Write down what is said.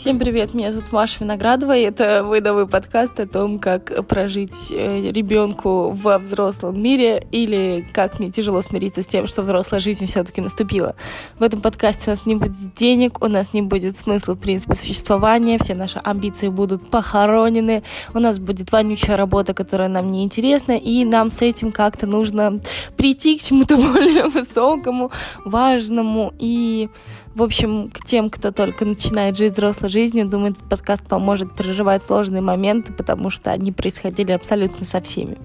Всем привет, меня зовут Маша Виноградова, и это мой подкаст о том, как прожить э, ребенку во взрослом мире или как мне тяжело смириться с тем, что взрослая жизнь все-таки наступила. В этом подкасте у нас не будет денег, у нас не будет смысла, в принципе, существования, все наши амбиции будут похоронены, у нас будет вонючая работа, которая нам не интересна, и нам с этим как-то нужно прийти к чему-то более высокому, важному и в общем, к тем, кто только начинает жить взрослой жизнью, думаю, этот подкаст поможет проживать сложные моменты, потому что они происходили абсолютно со всеми.